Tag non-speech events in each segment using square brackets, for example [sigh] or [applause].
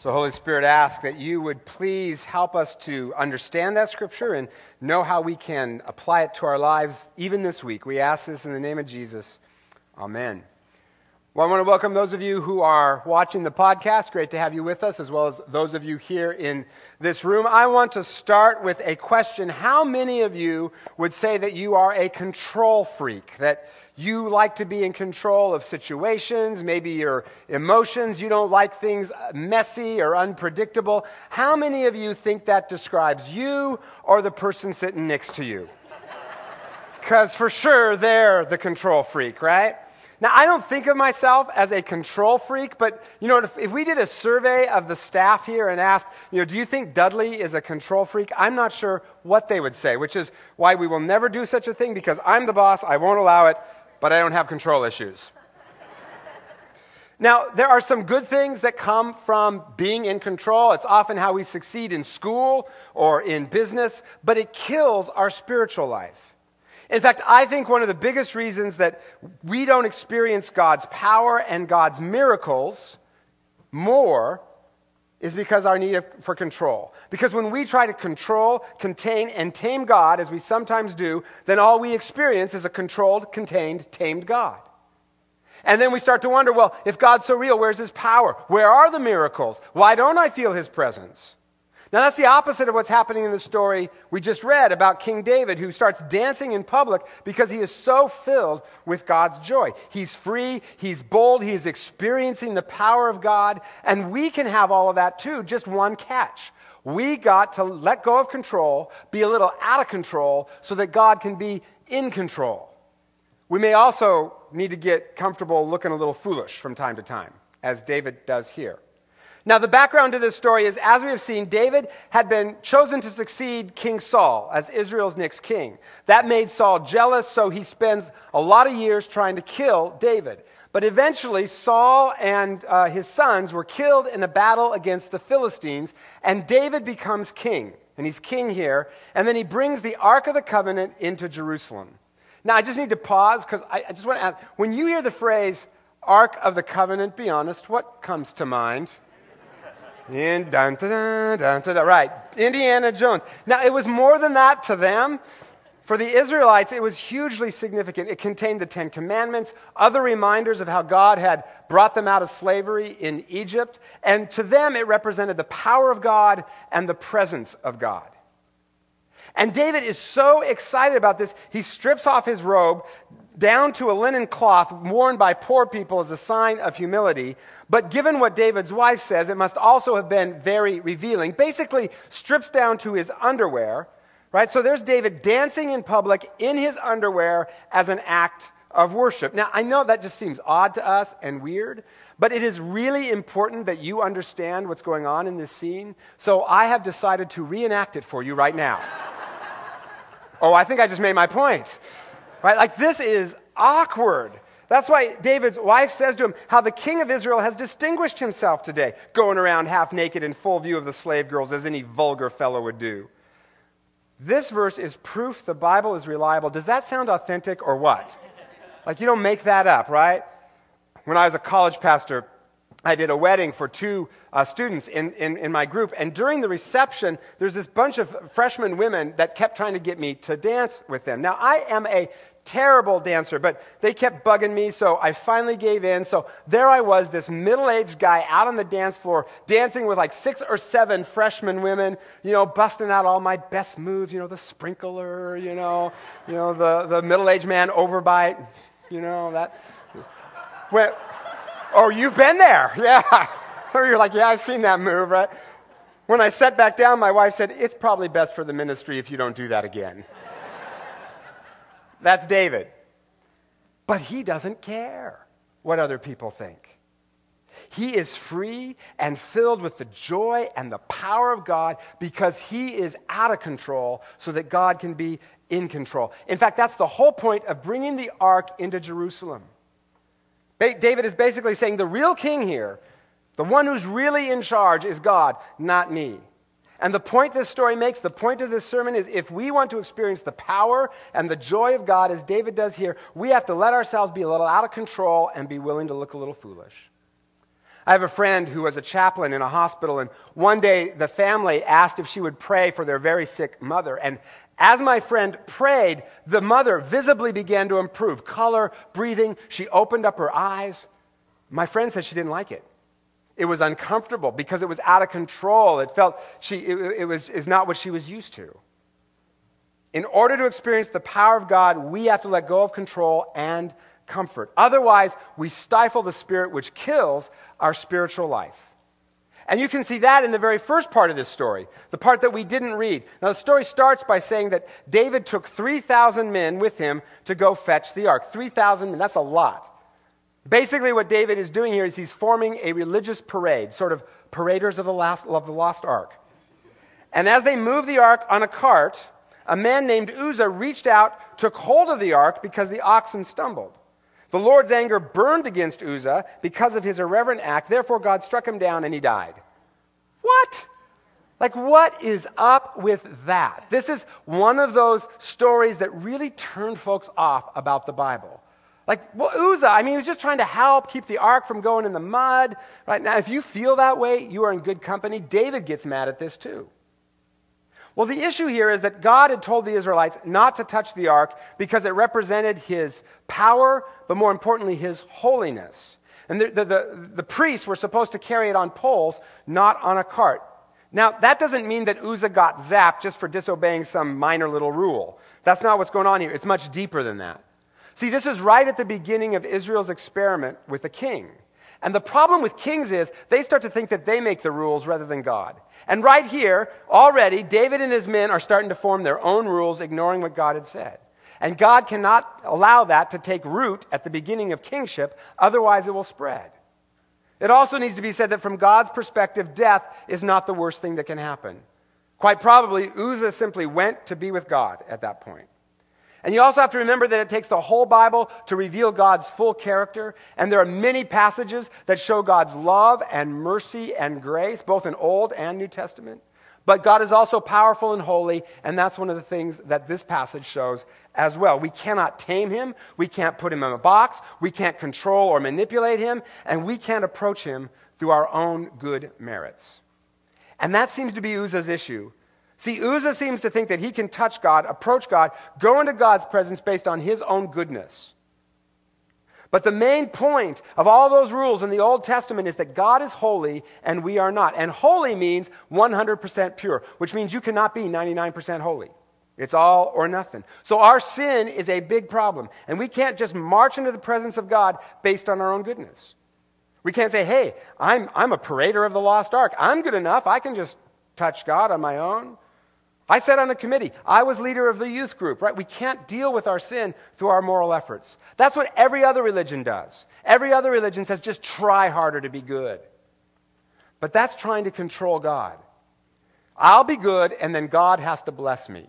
So, Holy Spirit, ask that you would please help us to understand that scripture and know how we can apply it to our lives even this week. We ask this in the name of Jesus. Amen. Well, I want to welcome those of you who are watching the podcast. Great to have you with us, as well as those of you here in this room. I want to start with a question. How many of you would say that you are a control freak? That you like to be in control of situations, maybe your emotions. You don't like things messy or unpredictable. How many of you think that describes you or the person sitting next to you? Because for sure they're the control freak, right? Now, I don't think of myself as a control freak, but you know, if, if, we did a survey of the staff here and asked, you know, do you think Dudley is a control freak? I'm not sure what they would say, which is why we will never do such a thing because I'm the boss, I won't allow it but I don't have control issues. Now, there are some good things that come from being in control. It's often how we succeed in school or in business, but it kills our spiritual life. In fact, I think one of the biggest reasons that we don't experience God's power and God's miracles more is because our need for control. Because when we try to control, contain, and tame God, as we sometimes do, then all we experience is a controlled, contained, tamed God. And then we start to wonder well, if God's so real, where's his power? Where are the miracles? Why don't I feel his presence? Now, that's the opposite of what's happening in the story we just read about King David, who starts dancing in public because he is so filled with God's joy. He's free, he's bold, he's experiencing the power of God, and we can have all of that too, just one catch. We got to let go of control, be a little out of control, so that God can be in control. We may also need to get comfortable looking a little foolish from time to time, as David does here. Now, the background to this story is as we have seen, David had been chosen to succeed King Saul as Israel's next king. That made Saul jealous, so he spends a lot of years trying to kill David. But eventually, Saul and uh, his sons were killed in a battle against the Philistines, and David becomes king. And he's king here. And then he brings the Ark of the Covenant into Jerusalem. Now, I just need to pause because I, I just want to ask when you hear the phrase Ark of the Covenant, be honest, what comes to mind? In dun, dun, dun, dun, right, Indiana Jones. Now, it was more than that to them. For the Israelites, it was hugely significant. It contained the Ten Commandments, other reminders of how God had brought them out of slavery in Egypt. And to them, it represented the power of God and the presence of God. And David is so excited about this, he strips off his robe, down to a linen cloth worn by poor people as a sign of humility. But given what David's wife says, it must also have been very revealing. Basically, strips down to his underwear, right? So there's David dancing in public in his underwear as an act of worship. Now, I know that just seems odd to us and weird, but it is really important that you understand what's going on in this scene. So I have decided to reenact it for you right now. [laughs] oh, I think I just made my point. Right? Like, this is awkward. That's why David's wife says to him how the king of Israel has distinguished himself today, going around half naked in full view of the slave girls as any vulgar fellow would do. This verse is proof the Bible is reliable. Does that sound authentic or what? Like, you don't make that up, right? When I was a college pastor, I did a wedding for two uh, students in, in, in, my group. And during the reception, there's this bunch of freshman women that kept trying to get me to dance with them. Now, I am a terrible dancer, but they kept bugging me, so I finally gave in. So there I was, this middle aged guy out on the dance floor, dancing with like six or seven freshman women, you know, busting out all my best moves, you know, the sprinkler, you know, you know the, the middle aged man overbite, you know, that. When, Oh, you've been there. [laughs] Yeah. Or you're like, yeah, I've seen that move, right? When I sat back down, my wife said, it's probably best for the ministry if you don't do that again. [laughs] That's David. But he doesn't care what other people think. He is free and filled with the joy and the power of God because he is out of control so that God can be in control. In fact, that's the whole point of bringing the ark into Jerusalem. David is basically saying the real king here, the one who's really in charge, is God, not me. And the point this story makes, the point of this sermon is if we want to experience the power and the joy of God as David does here, we have to let ourselves be a little out of control and be willing to look a little foolish. I have a friend who was a chaplain in a hospital, and one day the family asked if she would pray for their very sick mother. And as my friend prayed, the mother visibly began to improve color, breathing. She opened up her eyes. My friend said she didn't like it. It was uncomfortable because it was out of control. It felt she, it, it was is not what she was used to. In order to experience the power of God, we have to let go of control and comfort. Otherwise, we stifle the spirit which kills our spiritual life. And you can see that in the very first part of this story, the part that we didn't read. Now, the story starts by saying that David took 3,000 men with him to go fetch the ark. 3,000 men, that's a lot. Basically, what David is doing here is he's forming a religious parade, sort of paraders of the, last, of the lost ark. And as they move the ark on a cart, a man named Uzzah reached out, took hold of the ark because the oxen stumbled. The Lord's anger burned against Uzzah because of his irreverent act. Therefore, God struck him down and he died. What? Like, what is up with that? This is one of those stories that really turned folks off about the Bible. Like, well, Uzzah, I mean, he was just trying to help keep the ark from going in the mud. Right now, if you feel that way, you are in good company. David gets mad at this too. Well, the issue here is that God had told the Israelites not to touch the ark because it represented his power, but more importantly, his holiness. And the, the, the, the, priests were supposed to carry it on poles, not on a cart. Now, that doesn't mean that Uzzah got zapped just for disobeying some minor little rule. That's not what's going on here. It's much deeper than that. See, this is right at the beginning of Israel's experiment with a king. And the problem with kings is they start to think that they make the rules rather than God. And right here, already, David and his men are starting to form their own rules, ignoring what God had said. And God cannot allow that to take root at the beginning of kingship, otherwise, it will spread. It also needs to be said that from God's perspective, death is not the worst thing that can happen. Quite probably, Uzzah simply went to be with God at that point. And you also have to remember that it takes the whole Bible to reveal God's full character. And there are many passages that show God's love and mercy and grace, both in Old and New Testament. But God is also powerful and holy, and that's one of the things that this passage shows as well. We cannot tame him, we can't put him in a box, we can't control or manipulate him, and we can't approach him through our own good merits. And that seems to be Uzzah's issue See, Uzzah seems to think that he can touch God, approach God, go into God's presence based on his own goodness. But the main point of all those rules in the Old Testament is that God is holy and we are not. And holy means 100% pure, which means you cannot be 99% holy. It's all or nothing. So our sin is a big problem. And we can't just march into the presence of God based on our own goodness. We can't say, hey, I'm, I'm a parader of the lost ark. I'm good enough. I can just touch God on my own. I sat on the committee. I was leader of the youth group, right? We can't deal with our sin through our moral efforts. That's what every other religion does. Every other religion says just try harder to be good. But that's trying to control God. I'll be good, and then God has to bless me.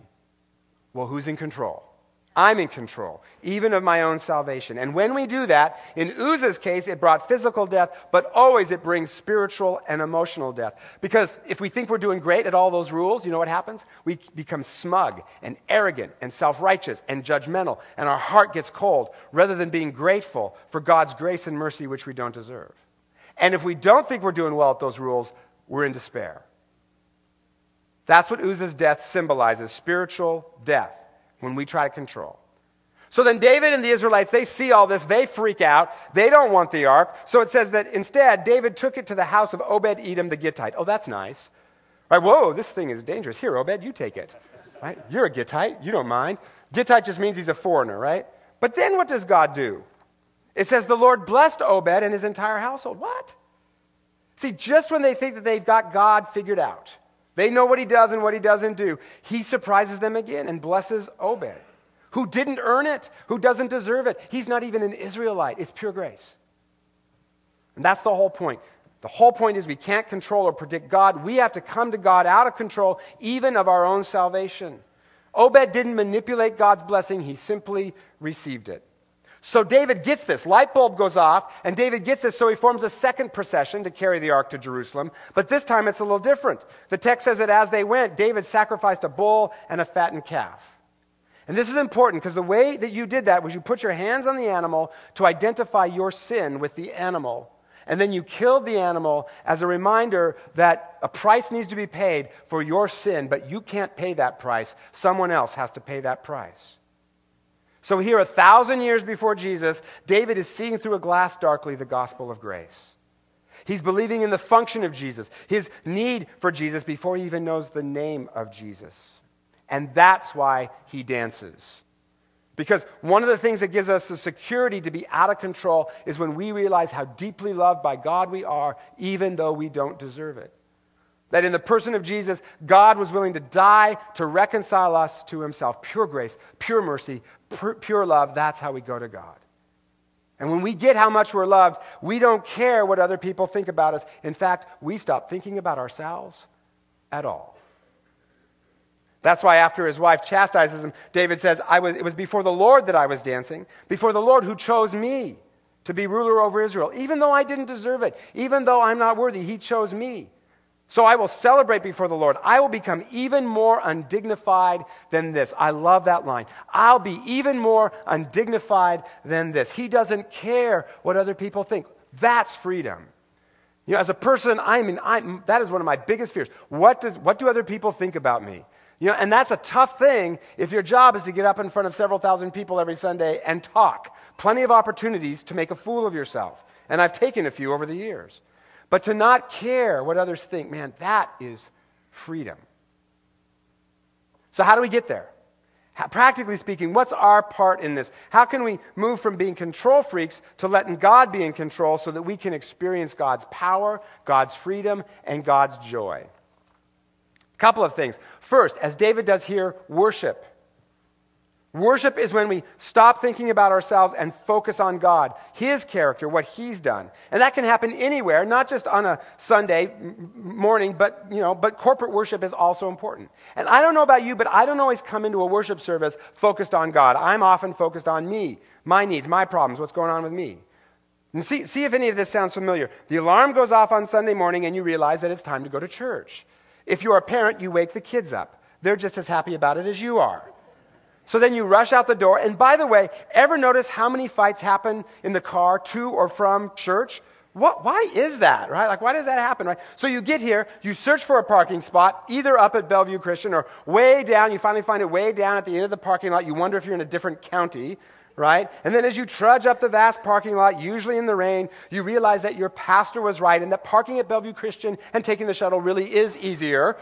Well, who's in control? I'm in control, even of my own salvation. And when we do that, in Uzzah's case, it brought physical death, but always it brings spiritual and emotional death. Because if we think we're doing great at all those rules, you know what happens? We become smug and arrogant and self righteous and judgmental, and our heart gets cold rather than being grateful for God's grace and mercy, which we don't deserve. And if we don't think we're doing well at those rules, we're in despair. That's what Uzzah's death symbolizes spiritual death when we try to control. So then David and the Israelites, they see all this, they freak out, they don't want the ark. So it says that instead, David took it to the house of Obed Edom the Gittite. Oh, that's nice. Right? Whoa, this thing is dangerous. Here, Obed, you take it. Right? You're a Gittite, you don't mind. Gittite just means he's a foreigner, right? But then what does God do? It says the Lord blessed Obed and his entire household. What? See, just when they think that they've got God figured out, they know what he does and what he doesn't do. He surprises them again and blesses Obed, who didn't earn it, who doesn't deserve it. He's not even an Israelite, it's pure grace. And that's the whole point. The whole point is we can't control or predict God. We have to come to God out of control, even of our own salvation. Obed didn't manipulate God's blessing, he simply received it. So David gets this. Light bulb goes off, and David gets this, so he forms a second procession to carry the ark to Jerusalem. But this time it's a little different. The text says that as they went, David sacrificed a bull and a fattened calf. And this is important because the way that you did that was you put your hands on the animal to identify your sin with the animal. And then you killed the animal as a reminder that a price needs to be paid for your sin, but you can't pay that price. Someone else has to pay that price. So, here, a thousand years before Jesus, David is seeing through a glass darkly the gospel of grace. He's believing in the function of Jesus, his need for Jesus before he even knows the name of Jesus. And that's why he dances. Because one of the things that gives us the security to be out of control is when we realize how deeply loved by God we are, even though we don't deserve it. That in the person of Jesus, God was willing to die to reconcile us to himself. Pure grace, pure mercy, pure love. That's how we go to God. And when we get how much we're loved, we don't care what other people think about us. In fact, we stop thinking about ourselves at all. That's why after his wife chastises him, David says, I was, It was before the Lord that I was dancing, before the Lord who chose me to be ruler over Israel. Even though I didn't deserve it, even though I'm not worthy, he chose me. So I will celebrate before the Lord. I will become even more undignified than this. I love that line. I'll be even more undignified than this. He doesn't care what other people think. That's freedom. You know, as a person, I mean, I'm, that is one of my biggest fears. What, does, what do other people think about me? You know, and that's a tough thing if your job is to get up in front of several thousand people every Sunday and talk. Plenty of opportunities to make a fool of yourself. And I've taken a few over the years. But to not care what others think, man, that is freedom. So, how do we get there? How, practically speaking, what's our part in this? How can we move from being control freaks to letting God be in control so that we can experience God's power, God's freedom, and God's joy? A couple of things. First, as David does here, worship. Worship is when we stop thinking about ourselves and focus on God, His character, what He's done. And that can happen anywhere, not just on a Sunday morning, but, you know, but corporate worship is also important. And I don't know about you, but I don't always come into a worship service focused on God. I'm often focused on me, my needs, my problems, what's going on with me. And see, see if any of this sounds familiar. The alarm goes off on Sunday morning and you realize that it's time to go to church. If you're a parent, you wake the kids up. They're just as happy about it as you are. So then you rush out the door. And by the way, ever notice how many fights happen in the car to or from church? What, why is that, right? Like, why does that happen, right? So you get here, you search for a parking spot, either up at Bellevue Christian or way down. You finally find it way down at the end of the parking lot. You wonder if you're in a different county, right? And then as you trudge up the vast parking lot, usually in the rain, you realize that your pastor was right and that parking at Bellevue Christian and taking the shuttle really is easier,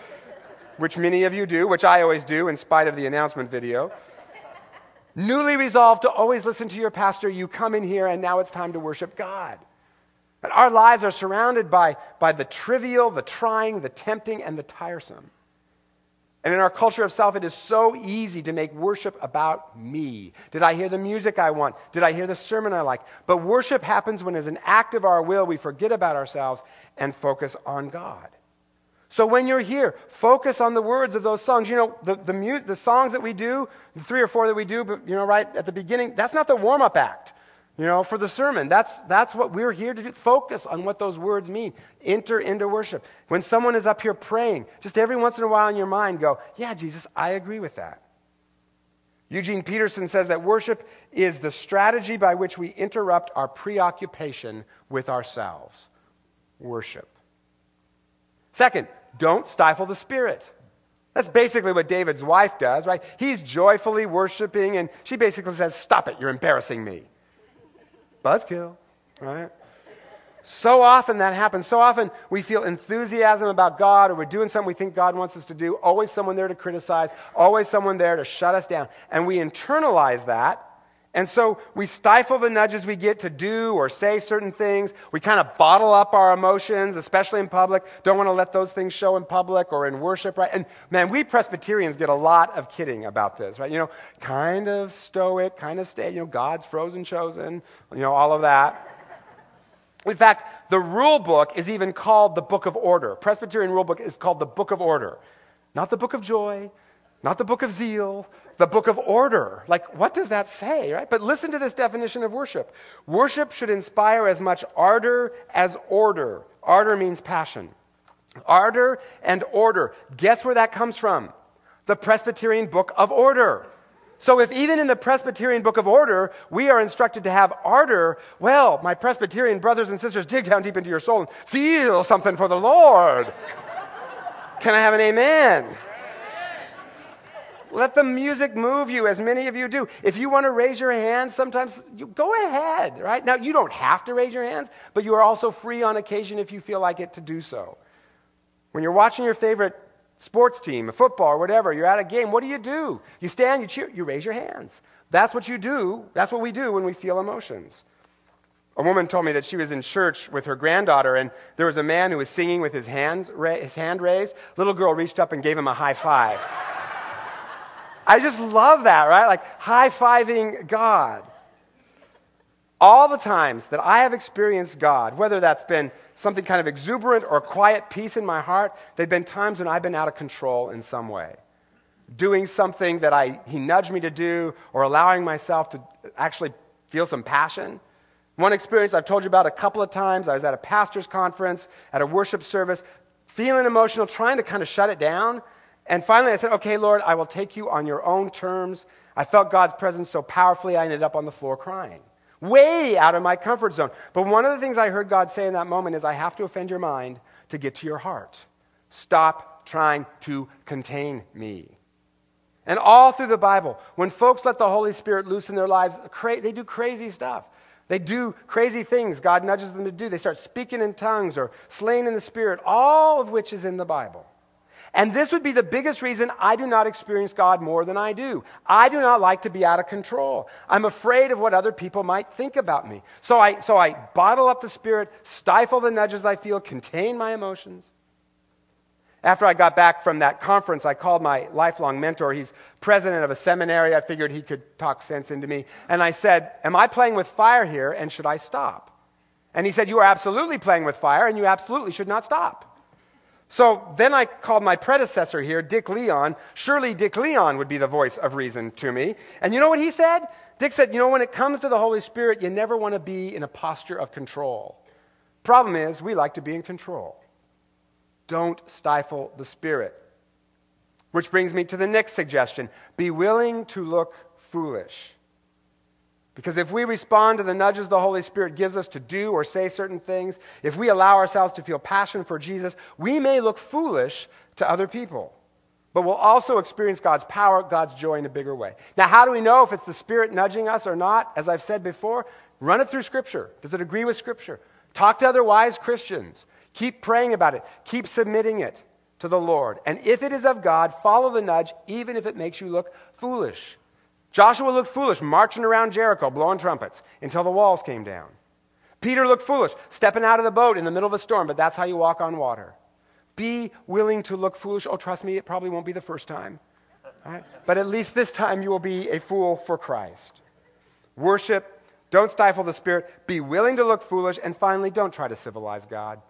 which many of you do, which I always do in spite of the announcement video. Newly resolved to always listen to your pastor, you come in here and now it's time to worship God. But our lives are surrounded by, by the trivial, the trying, the tempting, and the tiresome. And in our culture of self, it is so easy to make worship about me. Did I hear the music I want? Did I hear the sermon I like? But worship happens when, as an act of our will, we forget about ourselves and focus on God. So when you're here, focus on the words of those songs. You know, the, the, mu- the songs that we do, the three or four that we do, but, you know, right at the beginning, that's not the warm up act, you know, for the sermon. That's, that's what we're here to do. Focus on what those words mean. Enter into worship. When someone is up here praying, just every once in a while in your mind go, yeah, Jesus, I agree with that. Eugene Peterson says that worship is the strategy by which we interrupt our preoccupation with ourselves. Worship. Second, don't stifle the spirit. That's basically what David's wife does, right? He's joyfully worshiping, and she basically says, Stop it, you're embarrassing me. Buzzkill, right? So often that happens. So often we feel enthusiasm about God, or we're doing something we think God wants us to do. Always someone there to criticize, always someone there to shut us down. And we internalize that and so we stifle the nudges we get to do or say certain things. We kind of bottle up our emotions, especially in public. Don't want to let those things show in public or in worship, right? And man, we Presbyterians get a lot of kidding about this, right? You know, kind of stoic, kind of stay, you know, God's frozen chosen, you know, all of that. In fact, the rule book is even called the Book of Order. Presbyterian rule book is called the Book of Order. Not the Book of Joy, not the Book of Zeal, the book of order. Like, what does that say, right? But listen to this definition of worship worship should inspire as much ardor as order. Ardor means passion. Ardor and order. Guess where that comes from? The Presbyterian Book of Order. So, if even in the Presbyterian Book of Order we are instructed to have ardor, well, my Presbyterian brothers and sisters, dig down deep into your soul and feel something for the Lord. Can I have an amen? Let the music move you, as many of you do. If you want to raise your hands, sometimes you go ahead, right? Now, you don't have to raise your hands, but you are also free on occasion if you feel like it to do so. When you're watching your favorite sports team, a football, or whatever, you're at a game, what do you do? You stand, you cheer, you raise your hands. That's what you do. That's what we do when we feel emotions. A woman told me that she was in church with her granddaughter, and there was a man who was singing with his, hands, his hand raised. Little girl reached up and gave him a high five. I just love that, right? Like high fiving God. All the times that I have experienced God, whether that's been something kind of exuberant or quiet peace in my heart, they've been times when I've been out of control in some way. Doing something that I, he nudged me to do or allowing myself to actually feel some passion. One experience I've told you about a couple of times, I was at a pastor's conference, at a worship service, feeling emotional, trying to kind of shut it down. And finally I said, okay, Lord, I will take you on your own terms. I felt God's presence so powerfully, I ended up on the floor crying way out of my comfort zone. But one of the things I heard God say in that moment is I have to offend your mind to get to your heart. Stop trying to contain me. And all through the Bible, when folks let the Holy Spirit loose in their lives, they do crazy stuff. They do crazy things God nudges them to do. They start speaking in tongues or slaying in the Spirit, all of which is in the Bible. And this would be the biggest reason I do not experience God more than I do. I do not like to be out of control. I'm afraid of what other people might think about me. So I, so I bottle up the spirit, stifle the nudges I feel, contain my emotions. After I got back from that conference, I called my lifelong mentor. He's president of a seminary. I figured he could talk sense into me. And I said, Am I playing with fire here and should I stop? And he said, You are absolutely playing with fire and you absolutely should not stop. So then I called my predecessor here, Dick Leon. Surely Dick Leon would be the voice of reason to me. And you know what he said? Dick said, You know, when it comes to the Holy Spirit, you never want to be in a posture of control. Problem is, we like to be in control. Don't stifle the Spirit. Which brings me to the next suggestion be willing to look foolish. Because if we respond to the nudges the Holy Spirit gives us to do or say certain things, if we allow ourselves to feel passion for Jesus, we may look foolish to other people. But we'll also experience God's power, God's joy in a bigger way. Now, how do we know if it's the Spirit nudging us or not? As I've said before, run it through Scripture. Does it agree with Scripture? Talk to other wise Christians. Keep praying about it. Keep submitting it to the Lord. And if it is of God, follow the nudge, even if it makes you look foolish. Joshua looked foolish marching around Jericho, blowing trumpets until the walls came down. Peter looked foolish stepping out of the boat in the middle of a storm, but that's how you walk on water. Be willing to look foolish. Oh, trust me, it probably won't be the first time. Right? But at least this time you will be a fool for Christ. Worship, don't stifle the Spirit, be willing to look foolish, and finally, don't try to civilize God.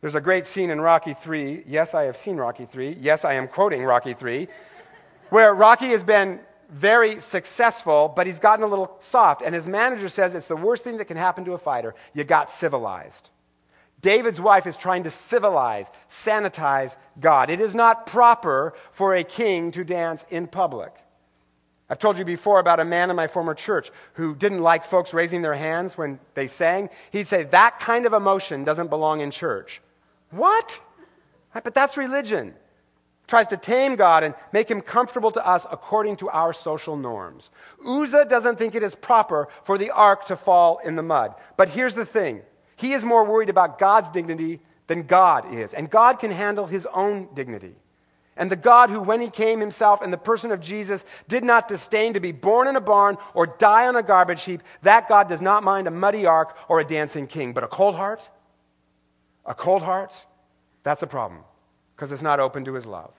There's a great scene in Rocky 3. Yes, I have seen Rocky 3. Yes, I am quoting Rocky 3 where Rocky has been very successful, but he's gotten a little soft. And his manager says it's the worst thing that can happen to a fighter. You got civilized. David's wife is trying to civilize, sanitize God. It is not proper for a king to dance in public. I've told you before about a man in my former church who didn't like folks raising their hands when they sang. He'd say, That kind of emotion doesn't belong in church. What? But that's religion tries to tame God and make him comfortable to us according to our social norms. Uzzah doesn't think it is proper for the ark to fall in the mud. But here's the thing he is more worried about God's dignity than God is, and God can handle his own dignity. And the God who, when he came himself in the person of Jesus, did not disdain to be born in a barn or die on a garbage heap, that God does not mind a muddy ark or a dancing king. But a cold heart? A cold heart? That's a problem because it's not open to his love.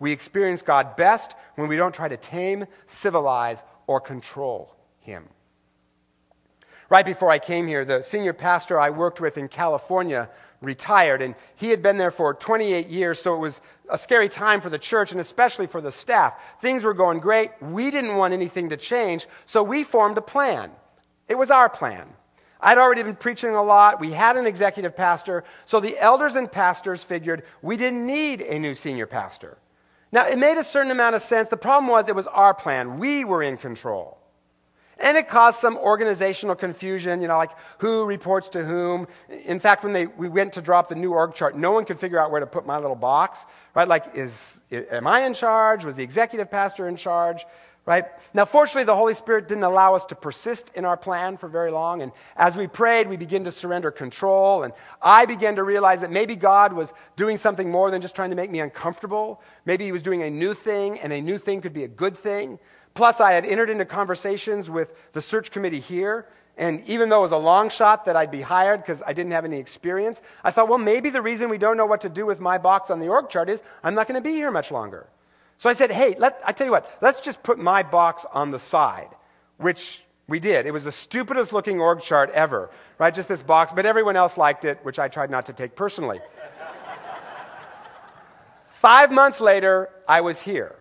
We experience God best when we don't try to tame, civilize, or control Him. Right before I came here, the senior pastor I worked with in California retired, and he had been there for 28 years, so it was a scary time for the church and especially for the staff. Things were going great. We didn't want anything to change, so we formed a plan. It was our plan. I'd already been preaching a lot. We had an executive pastor, so the elders and pastors figured we didn't need a new senior pastor. Now, it made a certain amount of sense. The problem was it was our plan. We were in control. And it caused some organizational confusion, you know, like who reports to whom. In fact, when they, we went to drop the new org chart, no one could figure out where to put my little box, right? Like, is, am I in charge? Was the executive pastor in charge? Right? Now, fortunately, the Holy Spirit didn't allow us to persist in our plan for very long. And as we prayed, we began to surrender control. And I began to realize that maybe God was doing something more than just trying to make me uncomfortable. Maybe He was doing a new thing, and a new thing could be a good thing. Plus, I had entered into conversations with the search committee here. And even though it was a long shot that I'd be hired because I didn't have any experience, I thought, well, maybe the reason we don't know what to do with my box on the org chart is I'm not going to be here much longer. So I said, hey, let, I tell you what, let's just put my box on the side, which we did. It was the stupidest looking org chart ever, right? Just this box, but everyone else liked it, which I tried not to take personally. [laughs] Five months later, I was here.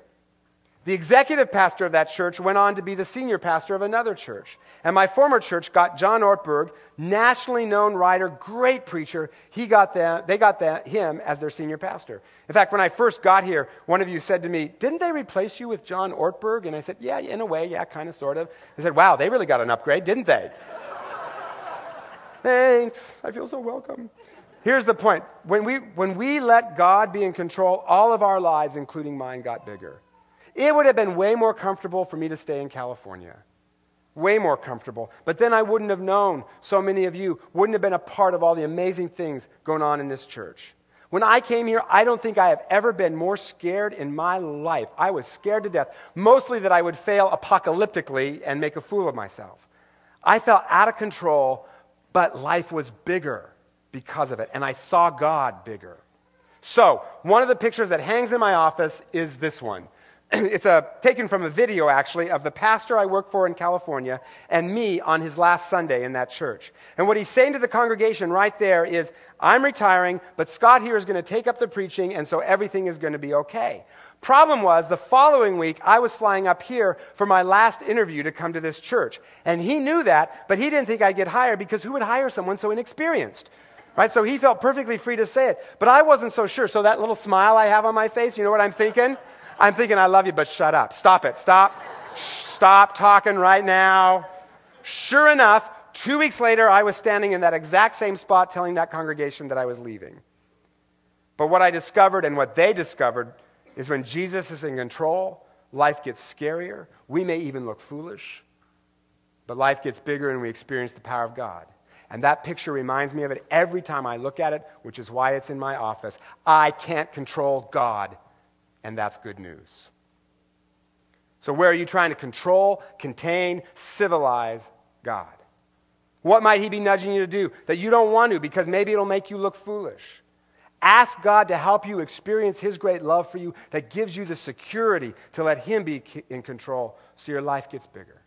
The executive pastor of that church went on to be the senior pastor of another church. And my former church got John Ortberg, nationally known writer, great preacher. He got them, they got them, him as their senior pastor. In fact, when I first got here, one of you said to me, Didn't they replace you with John Ortberg? And I said, Yeah, in a way, yeah, kind of, sort of. They said, Wow, they really got an upgrade, didn't they? Thanks. I feel so welcome. Here's the point when we, when we let God be in control, all of our lives, including mine, got bigger. It would have been way more comfortable for me to stay in California. Way more comfortable. But then I wouldn't have known so many of you, wouldn't have been a part of all the amazing things going on in this church. When I came here, I don't think I have ever been more scared in my life. I was scared to death, mostly that I would fail apocalyptically and make a fool of myself. I felt out of control, but life was bigger because of it, and I saw God bigger. So, one of the pictures that hangs in my office is this one. [clears throat] it's a, taken from a video, actually, of the pastor I work for in California and me on his last Sunday in that church. And what he's saying to the congregation right there is, I'm retiring, but Scott here is going to take up the preaching, and so everything is going to be okay. Problem was, the following week, I was flying up here for my last interview to come to this church. And he knew that, but he didn't think I'd get hired because who would hire someone so inexperienced? Right? So he felt perfectly free to say it. But I wasn't so sure. So that little smile I have on my face, you know what I'm thinking? I'm thinking, I love you, but shut up. Stop it. Stop. Stop talking right now. Sure enough, two weeks later, I was standing in that exact same spot telling that congregation that I was leaving. But what I discovered and what they discovered is when Jesus is in control, life gets scarier. We may even look foolish, but life gets bigger and we experience the power of God. And that picture reminds me of it every time I look at it, which is why it's in my office. I can't control God and that's good news. So, where are you trying to control, contain, civilize God? What might He be nudging you to do that you don't want to because maybe it'll make you look foolish? Ask God to help you experience His great love for you that gives you the security to let Him be in control so your life gets bigger.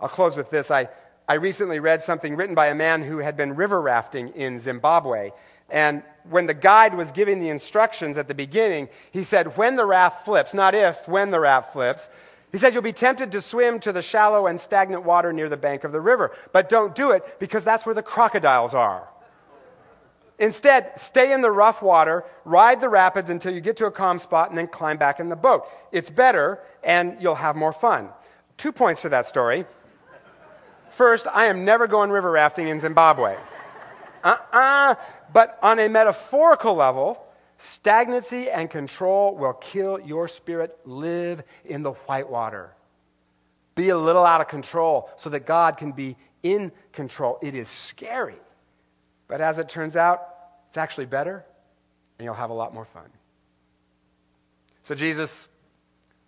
I'll close with this. I, I recently read something written by a man who had been river rafting in Zimbabwe. And when the guide was giving the instructions at the beginning, he said, When the raft flips, not if, when the raft flips, he said, You'll be tempted to swim to the shallow and stagnant water near the bank of the river, but don't do it because that's where the crocodiles are. Instead, stay in the rough water, ride the rapids until you get to a calm spot, and then climb back in the boat. It's better, and you'll have more fun. Two points to that story. First, I am never going river rafting in Zimbabwe. Uh uh-uh. uh But on a metaphorical level, stagnancy and control will kill your spirit. Live in the white water. Be a little out of control so that God can be in control. It is scary. But as it turns out, it's actually better, and you'll have a lot more fun. So, Jesus,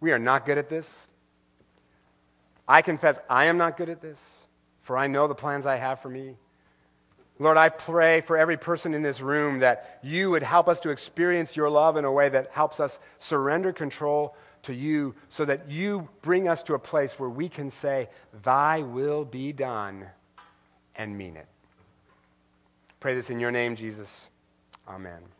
we are not good at this. I confess I am not good at this, for I know the plans I have for me Lord, I pray for every person in this room that you would help us to experience your love in a way that helps us surrender control to you so that you bring us to a place where we can say, Thy will be done, and mean it. Pray this in your name, Jesus. Amen.